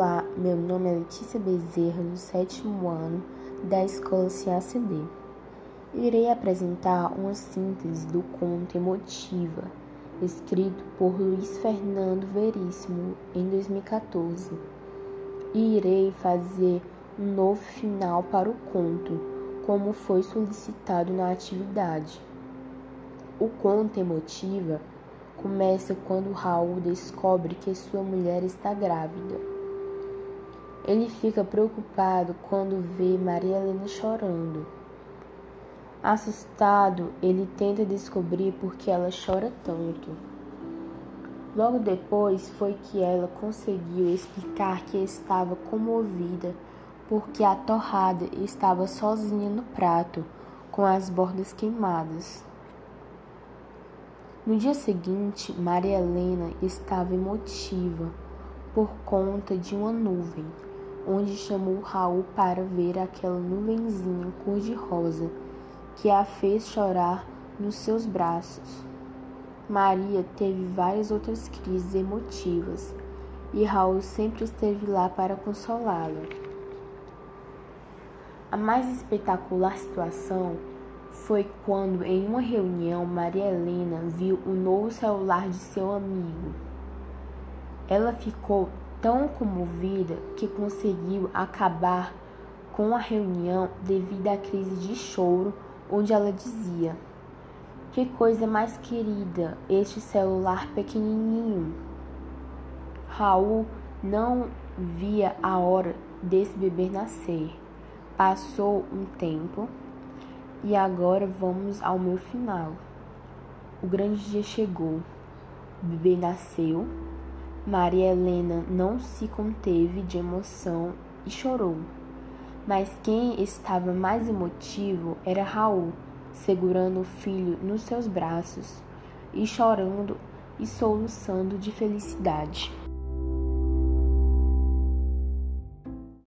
Olá, meu nome é Letícia Bezerra, do sétimo ano da Escola CACD. Irei apresentar uma síntese do conto Emotiva, escrito por Luiz Fernando Veríssimo em 2014. E irei fazer um novo final para o conto, como foi solicitado na atividade. O conto Emotiva começa quando Raul descobre que sua mulher está grávida. Ele fica preocupado quando vê Maria Helena chorando. Assustado, ele tenta descobrir por que ela chora tanto. Logo depois foi que ela conseguiu explicar que estava comovida porque a torrada estava sozinha no prato, com as bordas queimadas. No dia seguinte, Maria Helena estava emotiva por conta de uma nuvem onde chamou Raul para ver aquela nuvenzinha cor-de-rosa que a fez chorar nos seus braços. Maria teve várias outras crises emotivas e Raul sempre esteve lá para consolá-la. A mais espetacular situação foi quando, em uma reunião, Maria Helena viu o novo celular de seu amigo. Ela ficou tão comovida que conseguiu acabar com a reunião devido à crise de choro, onde ela dizia: Que coisa mais querida, este celular pequenininho. Raul não via a hora desse bebê nascer. Passou um tempo e agora vamos ao meu final. O grande dia chegou. O bebê nasceu Maria Helena não se conteve de emoção e chorou. Mas quem estava mais emotivo era Raul, segurando o filho nos seus braços e chorando e soluçando de felicidade.